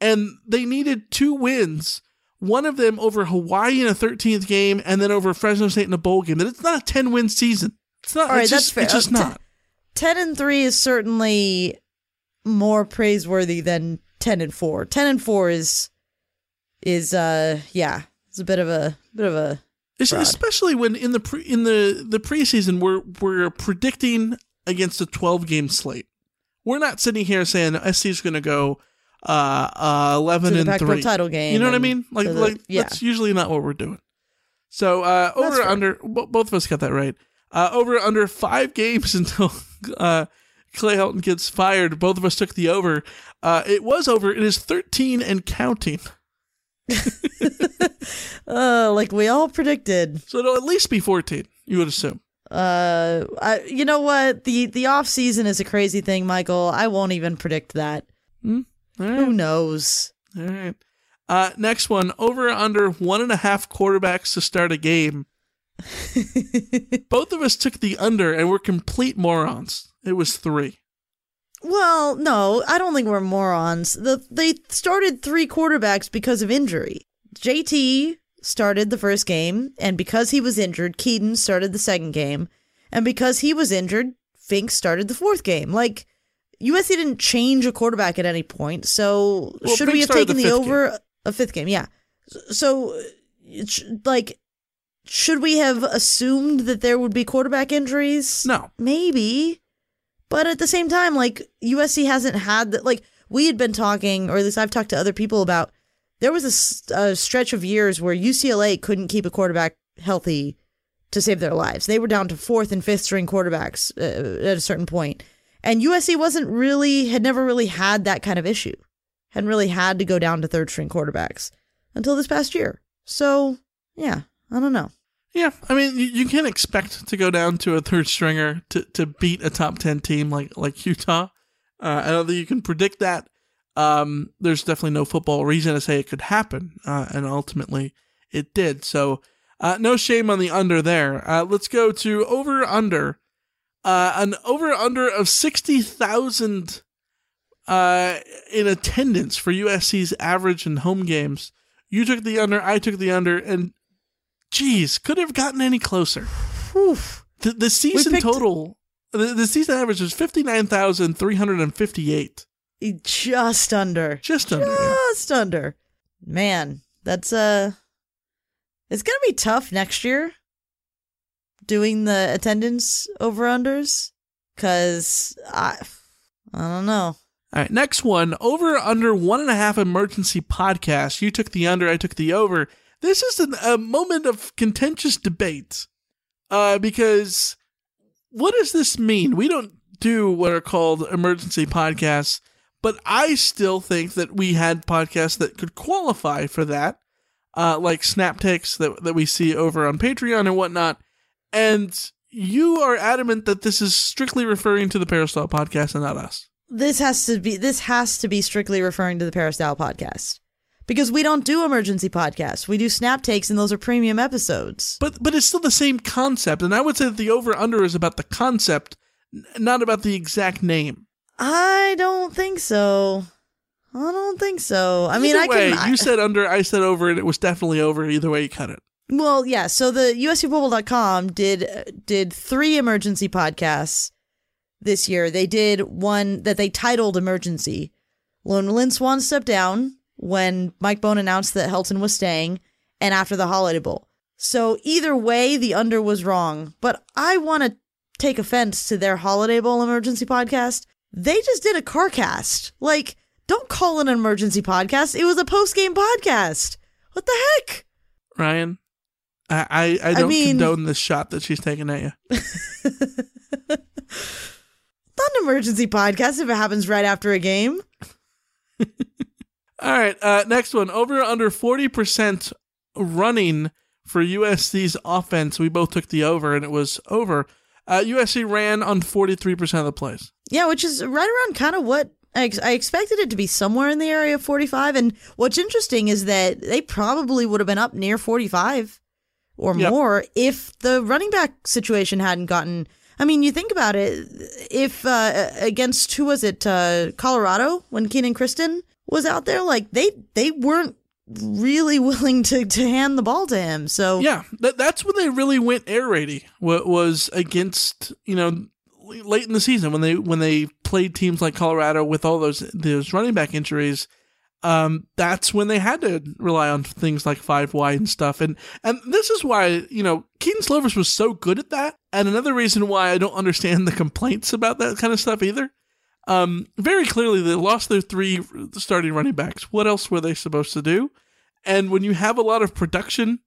and they needed two wins. One of them over Hawaii in a thirteenth game, and then over Fresno State in a bowl game. That it's not a ten win season. It's not. All right, it's that's just, fair. It's just not. Ten and three is certainly more praiseworthy than ten and four. Ten and four is is uh yeah, it's a bit of a bit of a fraud. especially when in the pre, in the the preseason we're we're predicting against a 12 game slate. We're not sitting here saying SC is going to go uh, uh 11 To the and Pac-12 3. title game You know what I mean? Like the- like yeah. that's usually not what we're doing. So uh over under bo- both of us got that right. Uh over under 5 games until uh Clay Helton gets fired. Both of us took the over. Uh it was over. It is 13 and counting. uh like we all predicted. So it'll at least be 14, you would assume. Uh I, you know what? The the off season is a crazy thing, Michael. I won't even predict that. All right. Who knows? All right. Uh, next one over under one and a half quarterbacks to start a game. Both of us took the under and we're complete morons. It was three. Well, no, I don't think we're morons. The they started three quarterbacks because of injury. JT started the first game, and because he was injured, Kedon started the second game, and because he was injured, Fink started the fourth game. Like USC didn't change a quarterback at any point, so Well, should Fink we have taken the the, over a fifth game? Yeah. So, it like, should we have assumed that there would be quarterback injuries? No. Maybe. But at the same time, like USC hasn't had that. Like we had been talking, or at least I've talked to other people about. There was a stretch of years where UCLA couldn't keep a quarterback healthy to save their lives. They were down to fourth and fifth string quarterbacks uh, at a certain point, and USC wasn't really had never really had that kind of issue. Hadn't really had to go down to third string quarterbacks until this past year. So yeah, I don't know. Yeah, I mean, you, you can't expect to go down to a third stringer to, to beat a top 10 team like, like Utah. Uh, I don't think you can predict that. Um, there's definitely no football reason to say it could happen, uh, and ultimately it did. So, uh, no shame on the under there. Uh, let's go to over under Uh, an over under of 60,000 uh, in attendance for USC's average in home games. You took the under, I took the under, and geez, could have gotten any closer. The, the season picked- total, the, the season average was 59,358. Just under. Just under. yeah. Just under. Man, that's uh it's gonna be tough next year doing the attendance over unders. Cause I I don't know. All right, next one over under one and a half emergency podcast. You took the under, I took the over. This is an, a moment of contentious debate uh, because what does this mean? We don't do what are called emergency podcasts, but I still think that we had podcasts that could qualify for that, uh, like Snap Takes that, that we see over on Patreon and whatnot. And you are adamant that this is strictly referring to the Peristyle podcast and not us. This has to be this has to be strictly referring to the Peristyle podcast. Because we don't do emergency podcasts. We do snap takes and those are premium episodes. But but it's still the same concept, and I would say that the over under is about the concept, not about the exact name. I don't think so. I don't think so. I mean, Either I way, can. You said under, I said over, and it was definitely over. Either way, you cut it. Well, yeah. So the USCPoble.com did did three emergency podcasts this year. They did one that they titled "Emergency." When Lynn Swann stepped down, when Mike Bohn announced that Helton was staying, and after the Holiday Bowl. So either way, the under was wrong. But I want to take offense to their Holiday Bowl emergency podcast. They just did a car cast. Like, don't call it an emergency podcast. It was a post game podcast. What the heck? Ryan, I I, I I don't mean- condone this shot that she's taking at you. Not an emergency podcast if it happens right after a game. All right, uh, next one. Over under forty percent running for USC's offense. We both took the over, and it was over. Uh, USC ran on forty three percent of the plays. Yeah, which is right around kind of what I, ex- I expected it to be somewhere in the area of 45. And what's interesting is that they probably would have been up near 45 or Yep. more if the running back situation hadn't gotten. I mean, you think about it. If uh, against who was it, uh, Colorado, when Kenan Christon was out there, like they they weren't really willing to to hand the ball to him. So Yeah, that, that's when they really went air raidy. What was against you know late in the season when they when they played teams like Colorado with all those those running back injuries. Um, that's when they had to rely on things like five wide and stuff. And and this is why you know Kedon Slovis was so good at that. And another reason why I don't understand the complaints about that kind of stuff either. Um, very clearly they lost their three starting running backs. What else were they supposed to do? And when you have a lot of production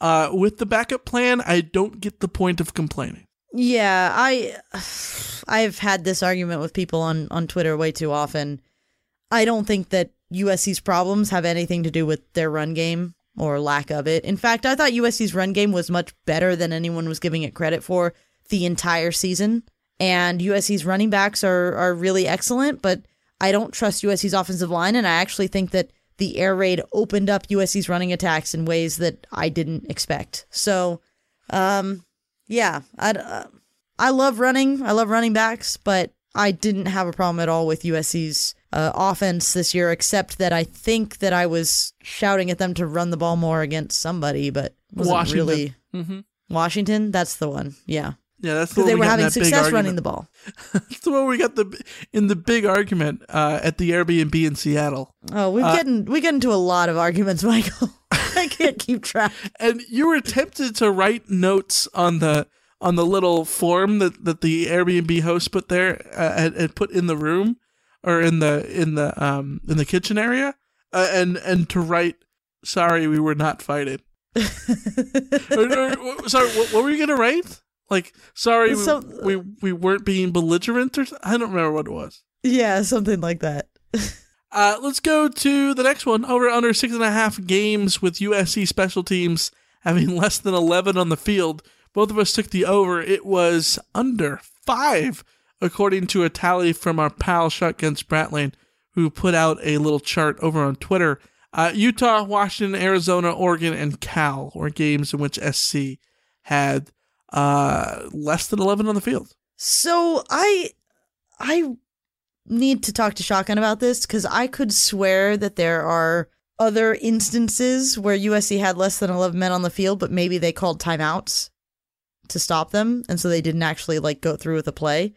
uh, with the backup plan, I don't get the point of complaining. Yeah, I I've had this argument with people on on Twitter way too often. I don't think that USC's problems have anything to do with their run game or lack of it. In fact, I thought USC's run game was much better than anyone was giving it credit for the entire season. And USC's running backs are are really excellent, but I don't trust USC's offensive line and I actually think that the air raid opened up USC's running attacks in ways that I didn't expect. So, um yeah, I uh, I love running. I love running backs, but I didn't have a problem at all with USC's uh, offense this year, except that I think that I was shouting at them to run the ball more against somebody, but wasn't Washington. really Mm-hmm. Washington. That's the one. Yeah, Yeah, that's the because they were having success running the ball. That's the one we got the in the big argument uh, at the Airbnb in Seattle. Oh, we Uh, get in, we get into a lot of arguments, Michael. I can't keep track. And you were tempted to write notes on the on the little form that, that the Airbnb host put there uh, and, and put in the room or in the in the um in the kitchen area uh, and and to write sorry we were not fighting. or, or- sorry, what, what were you gonna write? Like sorry So- we, we we weren't being belligerent or I don't remember what it was. Yeah, something like that. Uh, let's go to the next one. Over under six and a half games with USC special teams having less than 11 on the field. Both of us took the over. It was under five, according to a tally from our pal Shotgun Spratling, who put out a little chart over on Twitter. Uh, Utah, Washington, Arizona, Oregon, and Cal were games in which SC had uh, less than 11 on the field. So I I need to talk to Shotgun about this because I could swear that there are other instances where USC had less than 11 men on the field, but maybe they called timeouts to stop them. And so they didn't actually like go through with the play.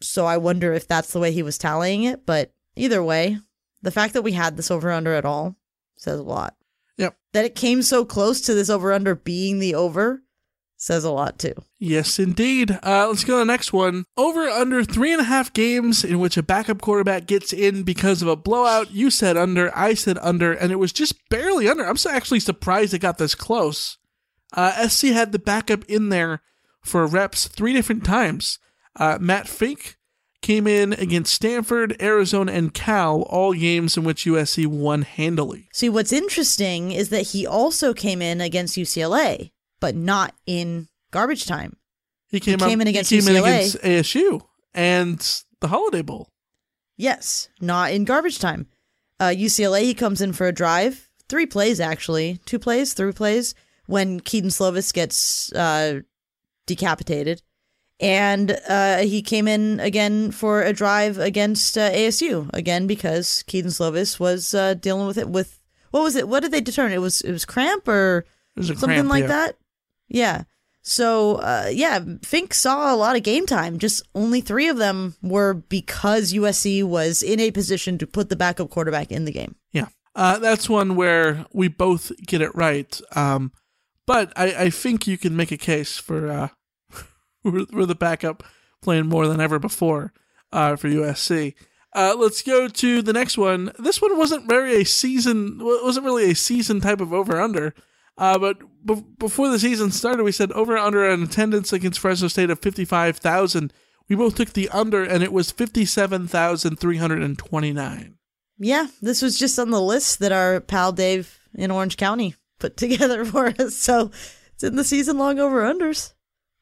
So I wonder if that's the way he was tallying it. But either way, the fact that we had this over under at all says a lot. Yep. That it came so close to this over under being the over says a lot too. Yes, indeed. Uh, let's go to the next one. Over under three and a half games in which a backup quarterback gets in because of a blowout. You said under, I said under, and it was just barely under. I'm so actually surprised it got this close. Uh, SC had the backup in there for reps three different times. Uh, Matt Fink came in against Stanford, Arizona, and Cal, all games in which USC won handily. See, what's interesting is that he also came in against UCLA but not in garbage time. He came, he came up, in against he came UCLA. in against ASU and the Holiday Bowl. Yes, not in garbage time. Uh, UCLA, he comes in for a drive, three plays actually, two plays, three plays, when Kedon Slovis gets uh, decapitated. And uh, he came in again for a drive against uh, ASU again because Kedon Slovis was uh, dealing with it with what was it? What did they determine? It was it was cramp or was something cramp, like yeah. that. Yeah. So uh, yeah, Fink saw a lot of game time. Just only three of them were because USC was in a position to put the backup quarterback in the game. Yeah, uh, that's one where we both get it right. Um, but I, I think you can make a case for uh, for the backup playing more than ever before uh, for USC. Uh, let's go to the next one. This one wasn't very a season. wasn't really a season type of over under. Uh, but b- before the season started, we said over under an attendance against Fresno State of 55,000. We both took the under, and it was 57,329. Yeah, this was just on the list that our pal Dave in Orange County put together for us. So it's in the season long over unders.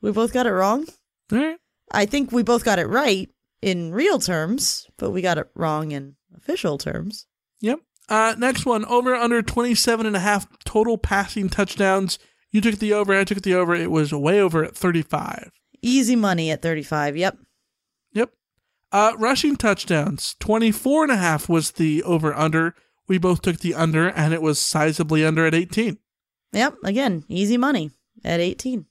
We both got it wrong. All right. I think we both got it right in real terms, but we got it wrong in official terms. Uh, next one, over under 27 and a half total passing touchdowns. You took the over, I took the over. It was way over at 35. Easy money at 35. Yep. Yep. Uh, rushing touchdowns, 24 and a half was the over under. We both took the under, and it was sizably under at 18. Yep. Again, easy money at 18.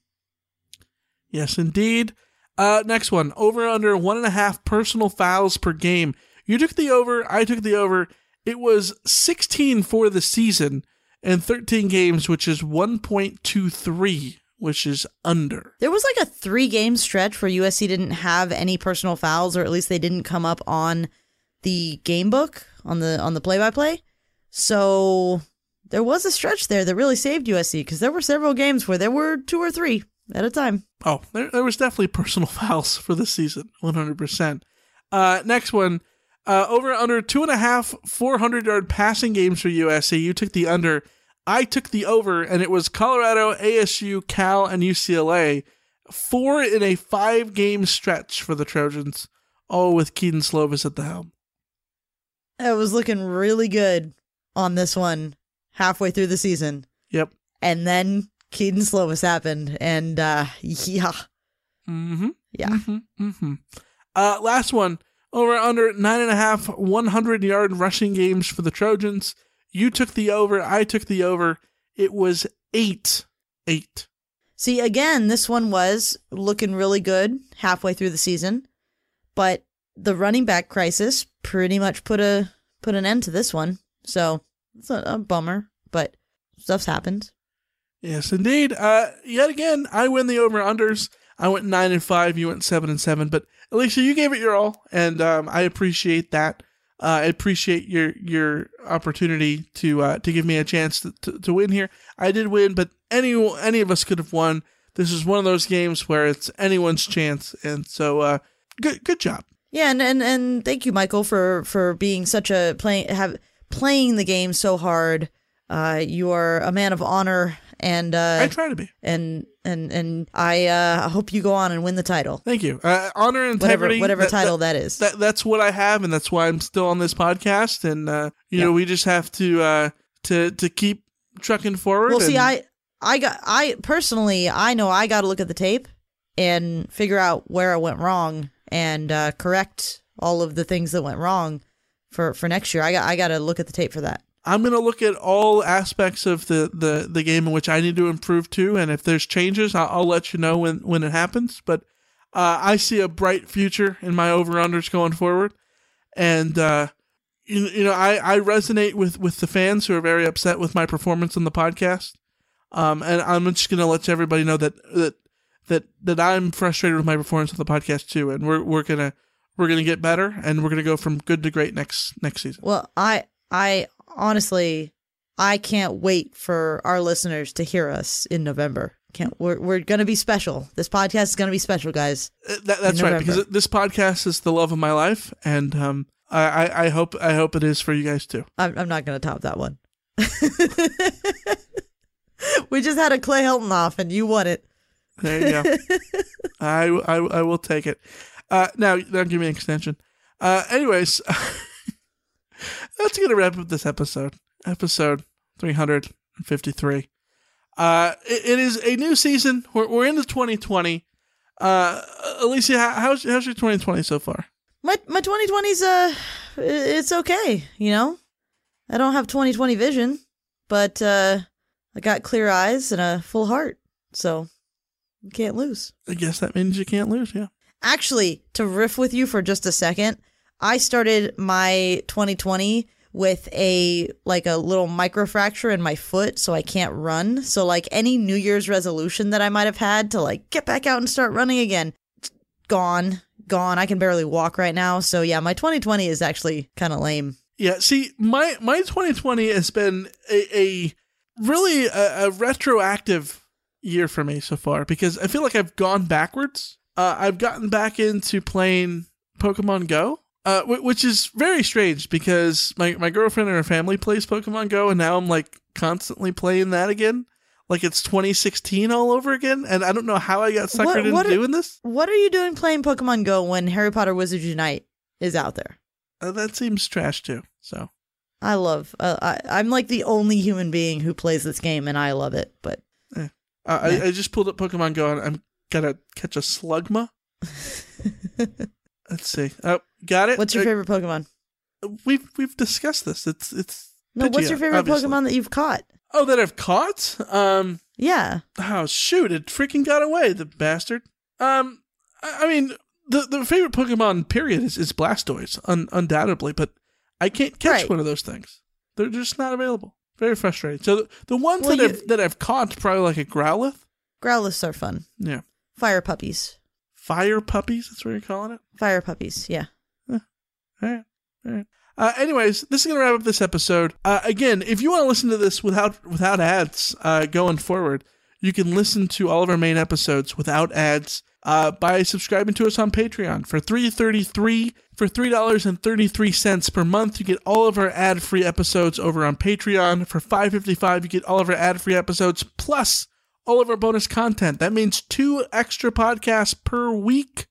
Yes, indeed. Uh, next one, over under one and a half personal fouls per game. You took the over, I took the over. It was 16 for the season and 13 games, which is 1.23, which is under. There was like a three game stretch where USC didn't have any personal fouls, or at least they didn't come up on the game book on the on the play by play. So there was a stretch there that really saved USC because there were several games where there were two or three at a time. Oh, there, there was definitely personal fouls for this season, 100%. Uh, next one, uh, over under two and a half 400 yard passing games for USC. You took the under. I took the over, and it was Colorado, ASU, Cal, and UCLA. Four in a five game stretch for the Trojans, all with Kedon Slovis at the helm. It was looking really good on this one halfway through the season. Yep. And then Kedon Slovis happened, and uh, yeah. Mm-hmm. Yeah. Mm-hmm. Mm-hmm. Uh, last one. Over under nine and a half 100 yard rushing games for the Trojans. You took the over. I took the over. It was eight. Eight. See, again, this one was looking really good halfway through the season, but the running back crisis pretty much put a put an end to this one. So it's a, a bummer, but stuff's happened. Yes, indeed. Uh, yet again, I win the over unders. I went nine and five. You went seven and seven. But Alicia, you gave it your all, and um, I appreciate that. Uh, I appreciate your your opportunity to uh, to give me a chance to, to, to win here. I did win, but any any of us could have won. This is one of those games where it's anyone's chance, and so uh, good good job. Yeah, and, and and thank you, Michael, for for being such a playing have playing the game so hard. Uh, you are a man of honor, and uh, I try to be. And and and I uh, hope you go on and win the title. Thank you. Uh, honor and whatever integrity. whatever that, title that, that is. That, that's what I have, and that's why I'm still on this podcast. And uh, you Yeah. know, we just have to uh, to to keep trucking forward. Well, see, I I got I personally I know I got to look at the tape, and figure out where I went wrong and uh, correct all of the things that went wrong for for next year. I got I got to look at the tape for that. I'm gonna look at all aspects of the, the, the game in which I need to improve too, and if there's changes, I'll, I'll let you know when when it happens. But uh, I see a bright future in my over unders going forward, and uh, you, you know I, I resonate with with the fans who are very upset with my performance on the podcast, um, and I'm just gonna let everybody know that that that that I'm frustrated with my performance on the podcast too, and we're we're gonna we're gonna get better, and we're gonna go from good to great next next season. Well, I I honestly I can't wait for our listeners to hear us in November. Can't we're we're gonna be special. This podcast is gonna be special, guys. Uh, That, that's right, because this podcast is the love of my life, and um, I, I, I hope I hope it is for you guys too. I'm I'm not gonna top that one. we just had a Clay Helton off, and you won it. There you go. I, I I will take it. Uh, now now give me an extension. Uh, anyways, that's gonna wrap up this episode. Episode three hundred and fifty three. Uh, it, it is a new season. We're we're into twenty twenty. Uh, Alicia, how, how's how's your twenty twenty so far? My my 2020's uh, it's okay. You know, I don't have 2020 vision, but uh, I got clear eyes and a full heart, so you can't lose. I guess that means you can't lose. Yeah. Actually, to riff with you for just a second, I started my 2020 with a like a little microfracture in my foot so I can't run. So like any New Year's resolution that I might have had to like get back out and start running again, gone, gone. I can barely walk right now. So yeah, my 2020 is actually kind of lame. Yeah, see, my my 2020 has been a, a really a, a retroactive year for me so far because I feel like I've gone backwards. Uh, I've gotten back into playing Pokemon Go, uh, which is very strange because my, my girlfriend and her family plays Pokemon Go, and now I'm like constantly playing that again. Like it's 2016 all over again, and I don't know how I got suckered into are, doing this. What are you doing playing Pokemon Go when Harry Potter Wizards Unite is out there? Uh, that seems trash too. So I love. Uh, I, I'm like the only human being who plays this game, and I love it. But eh. uh, I, I just pulled up Pokemon Go, and I'm gonna catch a Slugma. Let's see. Oh, got it. What's your Uh, favorite Pokemon? We've we've discussed this. It's it's. No, what's your favorite obviously. Pokemon that you've caught? Oh, that I've caught. Um. Yeah. Oh shoot! It freaking got away, the bastard. Um. I, I mean, the the favorite Pokemon period is, is Blastoise, un, undoubtedly, but I can't catch Right. one of those things. They're just not available. Very frustrating. So the, the ones Well, that you- I've that I've caught probably like a Growlithe. Growliths are fun. Yeah. Fire puppies. Fire puppies. That's what you're calling it. Fire puppies. Yeah. All right. All right. Uh, anyways, this is gonna wrap up this episode. Uh, again, if you want to listen to this without without ads uh, going forward, you can listen to all of our main episodes without ads uh, by subscribing to us on Patreon for three thirty three for three dollars and thirty three cents per month. You get all of our ad free episodes over on Patreon. For five fifty five, you get all of our ad free episodes plus all of our bonus content. That means two extra podcasts per week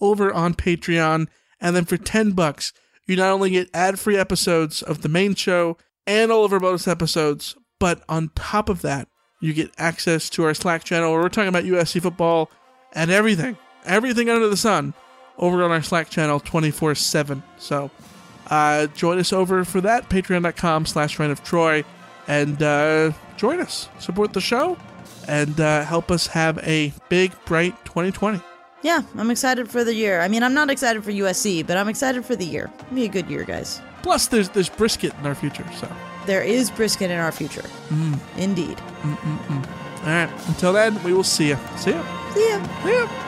over on Patreon. And then for 10 bucks, you not only get ad-free episodes of the main show and all of our bonus episodes, but on top of that, you get access to our Slack channel where we're talking about USC football and everything, everything under the sun over on our Slack channel 24-7. So uh, join us over for that, patreon.com slash reign of Troy, and uh, join us, support the show, and uh, help us have a big, bright 2020. Yeah, I'm excited for the year. I mean, I'm not excited for USC, but I'm excited for the year. It'll be a good year, guys. Plus, there's there's brisket in our future, so. There is brisket in our future. Mm. Indeed. Mm-mm-mm. All right. Until then, we will see you. See ya. See ya. See ya.